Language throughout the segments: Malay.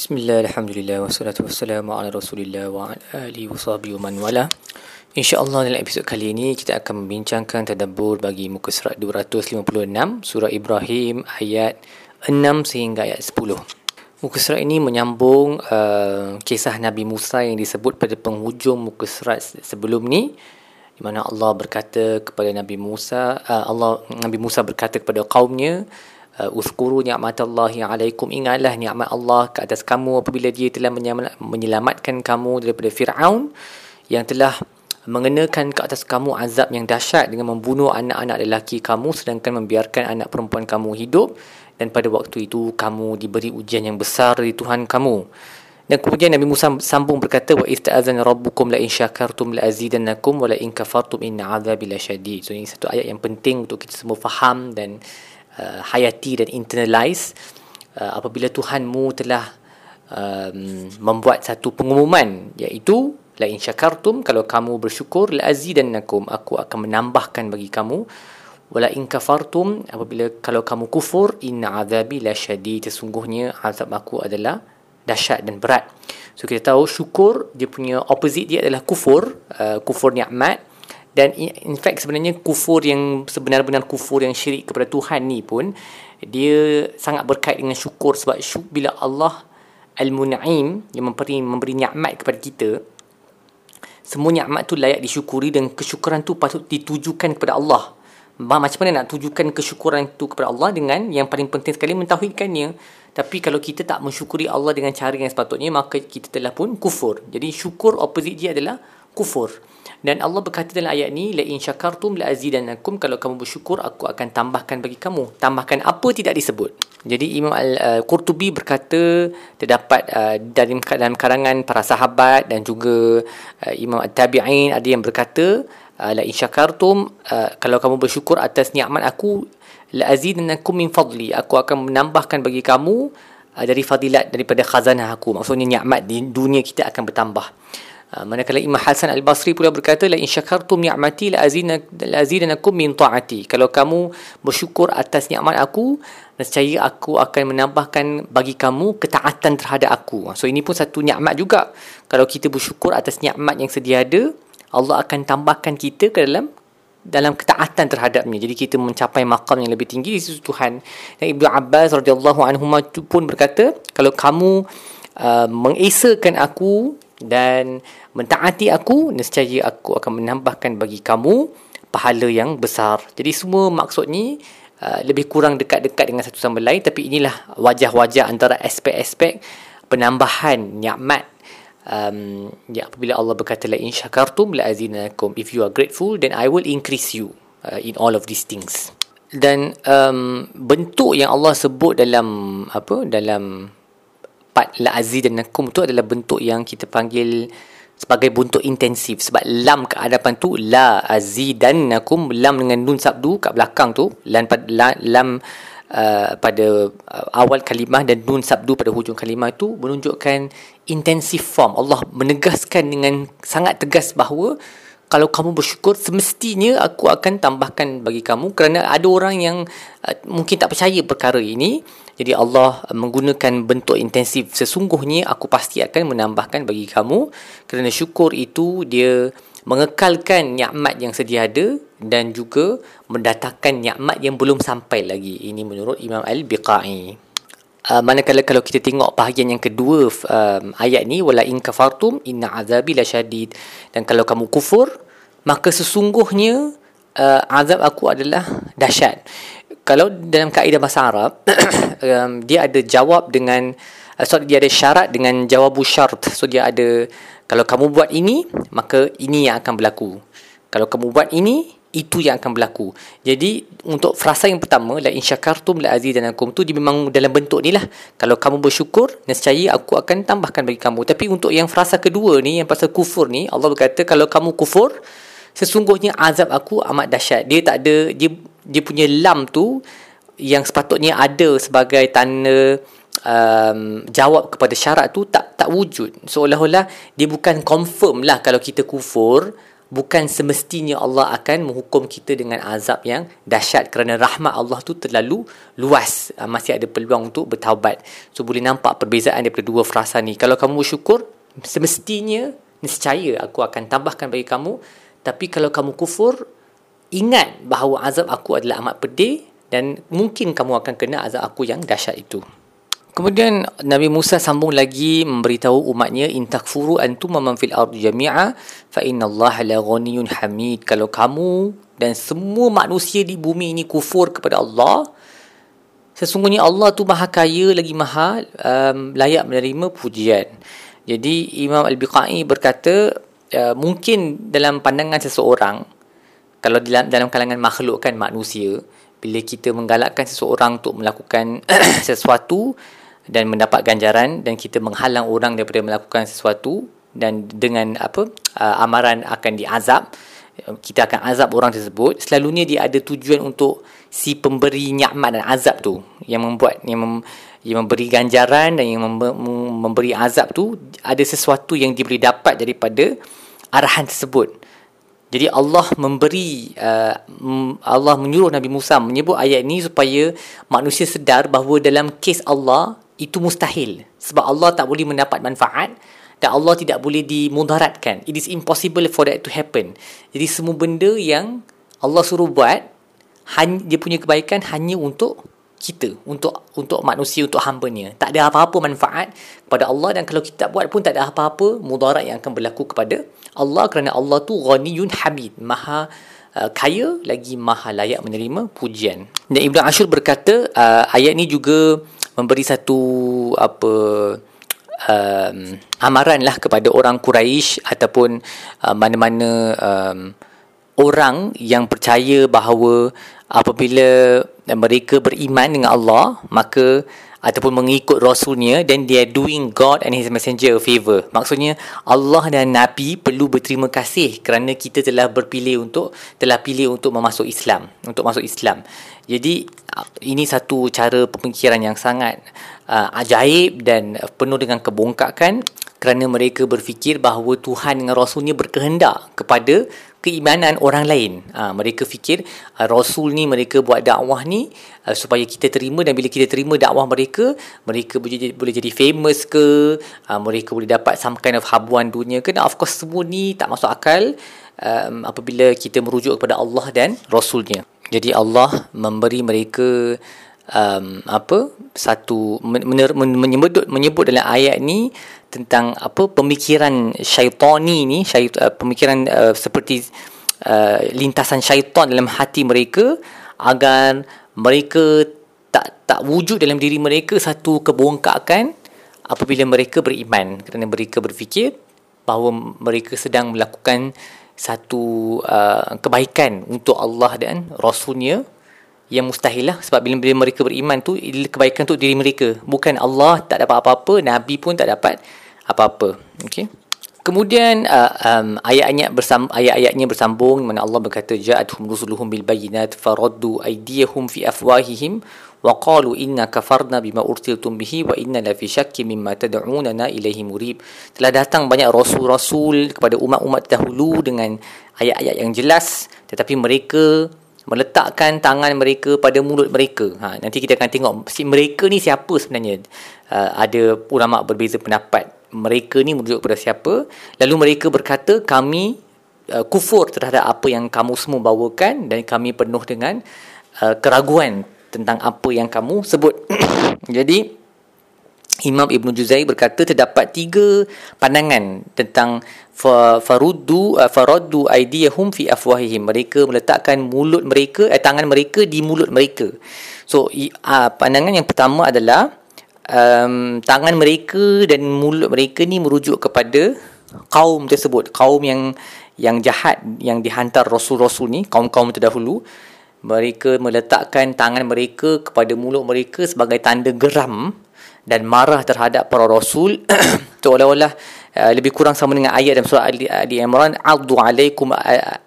Bismillah, Alhamdulillah, wassalatu wassalamu ala rasulillah wa ala alihi wa sahbihi wa man wala. InsyaAllah dalam episod kali ini kita akan membincangkan tadabbur bagi muka surat 256 surah Ibrahim ayat 6 sehingga ayat 10 Muka surat ini menyambung uh, kisah Nabi Musa yang disebut pada penghujung muka surat sebelum ni di mana Allah berkata kepada Nabi Musa uh, Allah Nabi Musa berkata kepada kaumnya uh, uskuru ni'matallahi alaikum. Ingatlah nikmat Allah ke atas kamu apabila dia telah menyelamatkan kamu daripada Firaun yang telah mengenakan ke atas kamu azab yang dahsyat dengan membunuh anak-anak lelaki kamu sedangkan membiarkan anak perempuan kamu hidup. Dan pada waktu itu kamu diberi ujian yang besar dari Tuhan kamu dan kemudian Nabi Musa sambung berkata wa ista'azana rabbukum la in syakartum la azidannakum wa la in kafartum inna azabi lasyadid. So ini satu ayat yang penting untuk kita semua faham dan uh, hayati dan internalize uh, apabila Tuhanmu telah um, membuat satu pengumuman iaitu la in syakartum kalau kamu bersyukur la azidannakum aku akan menambahkan bagi kamu wala in kafartum apabila kalau kamu kufur inna azabi lasyadid sesungguhnya azab aku adalah dahsyat dan berat so kita tahu syukur dia punya opposite dia adalah kufur uh, kufur nikmat dan in fact sebenarnya kufur yang sebenar-benar kufur yang syirik kepada Tuhan ni pun dia sangat berkait dengan syukur sebab syuk bila Allah Al-Mun'im yang memberi memberi nikmat kepada kita semua nikmat tu layak disyukuri dan kesyukuran tu patut ditujukan kepada Allah. Macam mana nak tujukan kesyukuran itu kepada Allah dengan yang paling penting sekali mentauhidkannya. Tapi kalau kita tak mensyukuri Allah dengan cara yang sepatutnya maka kita telah pun kufur. Jadi syukur opposite dia adalah kufur. Dan Allah berkata dalam ayat ni la in syakartum la azidannakum kalau kamu bersyukur aku akan tambahkan bagi kamu. Tambahkan apa tidak disebut. Jadi Imam Al-Qurtubi berkata terdapat uh, dalam dalam karangan para sahabat dan juga uh, Imam At-Tabi'in ada yang berkata uh, la in syakartum kalau kamu bersyukur atas nikmat aku la azidannakum min fadli. Aku akan menambahkan bagi kamu dari fadilat daripada khazanah aku. Maksudnya nikmat di dunia kita akan bertambah. Uh, manakala Imam Hasan Al-Basri pula berkata la in syakartum ni'mati la azidanakum min ta'ati. Kalau kamu bersyukur atas nikmat aku nescaya aku akan menambahkan bagi kamu ketaatan terhadap aku. So ini pun satu nikmat juga. Kalau kita bersyukur atas nikmat yang sedia ada Allah akan tambahkan kita ke dalam dalam ketaatan terhadapnya. Jadi kita mencapai makam yang lebih tinggi di sisi Tuhan. Dan Ibnu Abbas radhiyallahu anhu pun berkata kalau kamu uh, mengesakan aku dan mentaati aku nescaya aku akan menambahkan bagi kamu pahala yang besar. Jadi semua maksud ni uh, lebih kurang dekat-dekat dengan satu sama lain tapi inilah wajah-wajah antara aspek-aspek penambahan nikmat um, ya apabila Allah berkata la in syakartum la azinakum if you are grateful then I will increase you uh, in all of these things. Dan um, bentuk yang Allah sebut dalam apa dalam part la azidanakum tu adalah bentuk yang kita panggil sebagai bentuk intensif. Sebab lam ke hadapan tu la azidannakum lam dengan nun sabdu kat belakang tu lam, lam uh, pada uh, awal kalimah dan nun sabdu pada hujung kalimah tu menunjukkan intensif form. Allah menegaskan dengan sangat tegas bahawa kalau kamu bersyukur semestinya aku akan tambahkan bagi kamu kerana ada orang yang uh, mungkin tak percaya perkara ini. Jadi Allah menggunakan bentuk intensif sesungguhnya aku pasti akan menambahkan bagi kamu. Kerana syukur itu dia mengekalkan nikmat yang sedia ada dan juga mendatangkan nikmat yang belum sampai lagi. Ini menurut Imam Al-Biqai. Uh, manakala kalau kita tengok bahagian yang kedua um, ayat ni wala in kafartum inna azabi lasyadid dan kalau kamu kufur maka sesungguhnya uh, azab aku adalah dahsyat. Kalau dalam kaedah bahasa Arab um, dia ada jawab dengan uh, sorry dia ada syarat dengan jawabu syarat so dia ada kalau kamu buat ini maka ini yang akan berlaku. Kalau kamu buat ini itu yang akan berlaku. Jadi untuk frasa yang pertama la in syakartum la azidanakum tu dia memang dalam bentuk ni lah. Kalau kamu bersyukur nescaya aku akan tambahkan bagi kamu. Tapi untuk yang frasa kedua ni yang pasal kufur ni Allah berkata kalau kamu kufur sesungguhnya azab aku amat dahsyat. Dia tak ada dia dia punya lam tu yang sepatutnya ada sebagai tanda um, jawab kepada syarat tu tak tak wujud. Seolah-olah dia bukan confirm lah kalau kita kufur bukan semestinya Allah akan menghukum kita dengan azab yang dahsyat kerana rahmat Allah tu terlalu luas. Uh, masih ada peluang untuk bertaubat. So boleh nampak perbezaan daripada dua frasa ni. Kalau kamu bersyukur semestinya niscaya aku akan tambahkan bagi kamu. Tapi kalau kamu kufur ingat bahawa azab aku adalah amat pedih dan mungkin kamu akan kena azab aku yang dahsyat itu Kemudian Nabi Musa sambung lagi memberitahu umatnya in takfuru antum man fil ardi jami'a fa inna Allah la ghaniyyun hamid kalau kamu dan semua manusia di bumi ini kufur kepada Allah sesungguhnya Allah tu maha kaya lagi maha um, layak menerima pujian. Jadi Imam Al-Biqai berkata uh, mungkin dalam pandangan seseorang kalau dalam dalam kalangan makhluk kan manusia bila kita menggalakkan seseorang untuk melakukan sesuatu dan mendapat ganjaran dan kita menghalang orang daripada melakukan sesuatu dan dengan apa uh, amaran akan diazab kita akan azab orang tersebut. Selalunya dia ada tujuan untuk si pemberi nikmat dan azab tu yang membuat yang, mem, yang memberi ganjaran dan yang mem, memberi azab tu ada sesuatu yang boleh dapat daripada arahan tersebut. Jadi Allah memberi uh, Allah menyuruh Nabi Musa menyebut ayat ini supaya manusia sedar bahawa dalam kes Allah itu mustahil. Sebab Allah tak boleh mendapat manfaat dan Allah tidak boleh dimudaratkan. It is impossible for that to happen. Jadi semua benda yang Allah suruh buat dia punya kebaikan hanya untuk kita untuk untuk manusia untuk hamba-Nya. Tak ada apa-apa manfaat kepada Allah dan kalau kita buat pun tak ada apa-apa mudarat yang akan berlaku kepada Allah kerana Allah tu ghaniyun hamid maha uh, kaya lagi maha layak menerima pujian. Dan Ibnu Ashur berkata uh, ayat ni juga memberi satu apa um, amaran lah kepada orang Quraisy ataupun uh, mana-mana um, orang yang percaya bahawa apabila mereka beriman dengan Allah maka ataupun mengikut rasulnya then they are doing God and his messenger a favor. Maksudnya Allah dan nabi perlu berterima kasih kerana kita telah berpilih untuk telah pilih untuk memasuk Islam untuk masuk Islam. Jadi ini satu cara pemikiran yang sangat uh, ajaib dan penuh dengan kebongkakan kerana mereka berfikir bahawa Tuhan dengan Rasulnya berkehendak kepada keimanan orang lain. Ha, mereka fikir uh, Rasul ni mereka buat dakwah ni uh, supaya kita terima dan bila kita terima dakwah mereka, mereka boleh jadi, boleh jadi famous ke, uh, mereka boleh dapat some kind of habuan dunia ke. Dan of course semua ni tak masuk akal um, apabila kita merujuk kepada Allah dan Rasulnya. Jadi Allah memberi mereka um, apa satu mener, menyebut menyebut dalam ayat ni tentang apa pemikiran syaitani ni syait, uh, pemikiran uh, seperti uh, lintasan syaitan dalam hati mereka agar mereka tak tak wujud dalam diri mereka satu kebongkakan apabila mereka beriman. Kerana mereka berfikir bahawa mereka sedang melakukan satu uh, kebaikan untuk Allah dan Rasulnya yang mustahil lah. Sebab bila, bila mereka beriman tu kebaikan untuk diri mereka. Bukan Allah tak dapat apa-apa Nabi pun tak dapat apa-apa. Okay? kemudian uh, um, ayat-ayat bersam, ayat-ayatnya bersambung mana Allah berkata ja'atuhum rusuluhum bil bayinat faraddu aydiyahum fi afwahihim wa qalu inna kafarna bima ursiltum bihi wa inna la fi syakki mimma tad'unana ilaihi murib. Telah datang banyak rasul-rasul kepada umat-umat dahulu dengan ayat-ayat yang jelas tetapi mereka meletakkan tangan mereka pada mulut mereka. Ha, nanti kita akan tengok si mereka ni siapa sebenarnya. Uh, ada ulama berbeza pendapat. Mereka ni merujuk kepada siapa. Lalu mereka berkata kami uh, kufur terhadap apa yang kamu semua bawakan dan kami penuh dengan uh, keraguan tentang apa yang kamu sebut. Jadi Imam Ibn Juzai berkata terdapat tiga pandangan tentang faruddu uh, faraddu aydiyahum fi afwahihim. Mereka meletakkan mulut mereka eh, tangan mereka di mulut mereka. So uh, pandangan yang pertama adalah um, tangan mereka dan mulut mereka ni merujuk kepada kaum tersebut. Kaum yang yang jahat yang dihantar rasul-rasul ni kaum-kaum terdahulu mereka meletakkan tangan mereka kepada mulut mereka sebagai tanda geram dan marah terhadap para rasul. Seolah-olah uh, lebih kurang sama dengan ayat dalam surah Ali, Ali Imran addu alaikum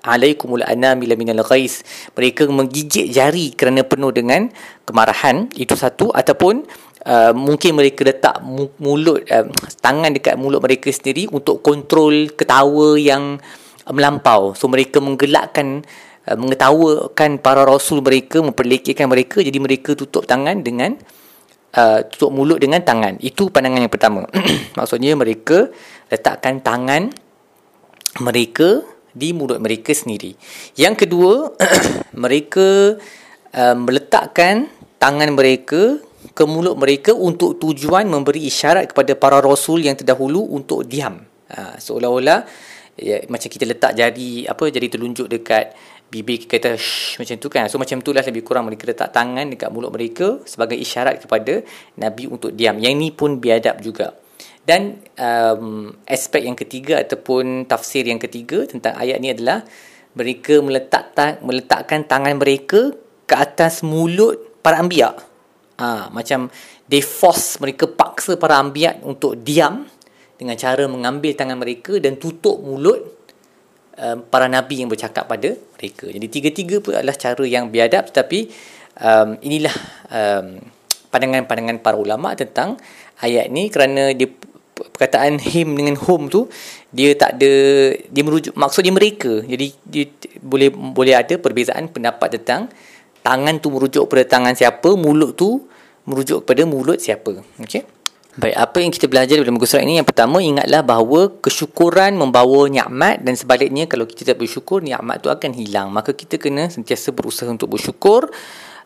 alaikumul anamil minal ghais. Mereka menggigit jari kerana penuh dengan kemarahan itu satu. Ataupun uh, mungkin mereka letak mulut uh, tangan dekat mulut mereka sendiri untuk kontrol ketawa yang melampau. So mereka menggelakkan uh, mengetawakan para rasul mereka, memperlekehkan mereka. Jadi mereka tutup tangan dengan uh, tutup mulut dengan tangan. Itu pandangan yang pertama. Maksudnya mereka letakkan tangan mereka di mulut mereka sendiri. Yang kedua, mereka uh, meletakkan tangan mereka ke mulut mereka untuk tujuan memberi isyarat kepada para rasul yang terdahulu untuk diam. Ha, seolah-olah ya, macam kita letak jari apa jari telunjuk dekat bibir kita kata shh macam tu kan. So macam itulah lebih kurang mereka letak tangan dekat mulut mereka sebagai isyarat kepada Nabi untuk diam. Yang ini pun biadab juga. Dan um, aspek yang ketiga ataupun tafsir yang ketiga tentang ayat ni adalah mereka meletak meletakkan tangan mereka ke atas mulut para anbiya. Ha, macam they force mereka paksa para anbiya untuk diam dengan cara mengambil tangan mereka dan tutup mulut um, para nabi yang bercakap pada mereka. Jadi tiga-tiga pun adalah cara yang biadab tetapi um, inilah um, pandangan-pandangan para ulama tentang ayat ni kerana dia perkataan him dengan home tu dia tak ada dia merujuk maksudnya mereka. Jadi dia boleh boleh ada perbezaan pendapat tentang tangan tu merujuk pada tangan siapa mulut tu merujuk kepada mulut siapa. Okey Baik, apa yang kita belajar dalam muka surat ini? Yang pertama, ingatlah bahawa kesyukuran membawa nikmat Dan sebaliknya, kalau kita tak bersyukur, nikmat tu akan hilang. Maka kita kena sentiasa berusaha untuk bersyukur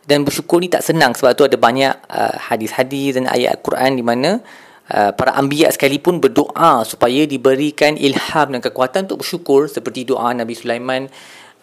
Dan bersyukur ni tak senang Sebab tu ada banyak uh, hadis-hadis dan ayat Al-Quran Di mana Uh, para anbiya sekalipun berdoa supaya diberikan ilham dan kekuatan untuk bersyukur seperti doa Nabi Sulaiman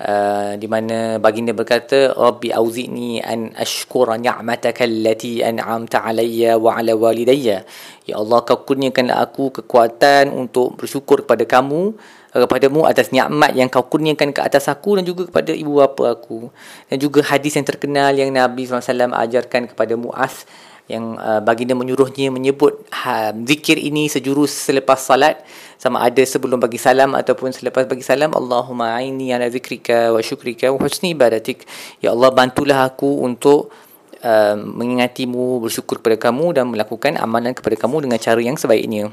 uh, di mana baginda berkata rabbi auzini an ashkura ni'mataka allati an'amta alayya wa ala walidayya. Ya Allah kau kurniakanlah aku kekuatan untuk bersyukur kepada kamu uh, kepadamu atas nikmat yang kau kurniakan ke atas aku dan juga kepada ibu bapa aku. Dan juga hadis yang terkenal yang Nabi SAW ajarkan kepada Muaz yang uh, baginda menyuruhnya menyebut ha, zikir ini sejurus selepas salat sama ada sebelum bagi salam ataupun selepas bagi salam Allahumma aini ala zikrika wa syukrika wa husni ibadatik. Ya Allah bantulah aku untuk uh, mengingatimu bersyukur kepada kamu dan melakukan amalan kepada kamu dengan cara yang sebaiknya.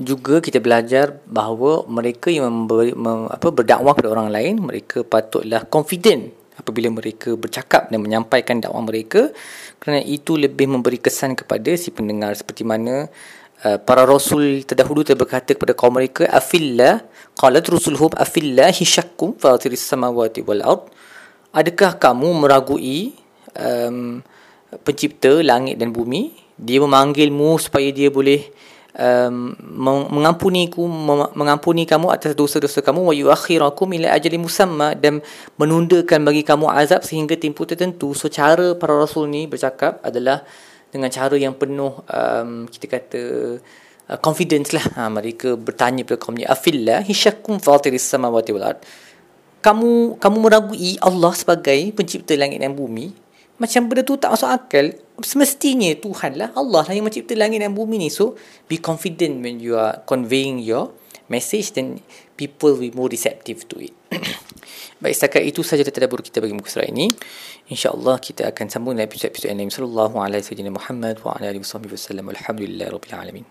Juga kita belajar bahawa mereka yang memberi, mem, apa, berdakwah kepada orang lain mereka patutlah confident apabila mereka bercakap dan menyampaikan dakwah mereka. Kerana itu lebih memberi kesan kepada si pendengar. Seperti mana uh, para rasul terdahulu telah berkata kepada kaum mereka afillah qalat rusuluhum afillah shakkum fatiris samawati wal ard. Adakah kamu meragui um, pencipta langit dan bumi? Dia memanggilmu supaya dia boleh um, mengampuni ku mengampuni kamu atas dosa-dosa kamu wa yuakhirakum ila ajalin musamma dan menundakan bagi kamu azab sehingga tempoh tertentu. So cara para rasul ni bercakap adalah dengan cara yang penuh um, kita kata uh, confidence lah. Ha, mereka bertanya kepada kaum ni afillah hisyakum fatiris samawati wal ard? Kamu kamu meragui Allah sebagai pencipta langit dan bumi macam benda tu tak masuk akal. Semestinya Tuhan lah. Allah lah yang mencipta langit dan bumi ni. So be confident when you are conveying your message then people will be more receptive to it. Baik setakat itu saja tadabbur kita bagi muka surat ini. Insyaallah kita akan sambung dalam episod-episod yang lain. Sallallahu alaihi wasallam Muhammad wa ala alihi wasallam alhamdulillah rabbil alamin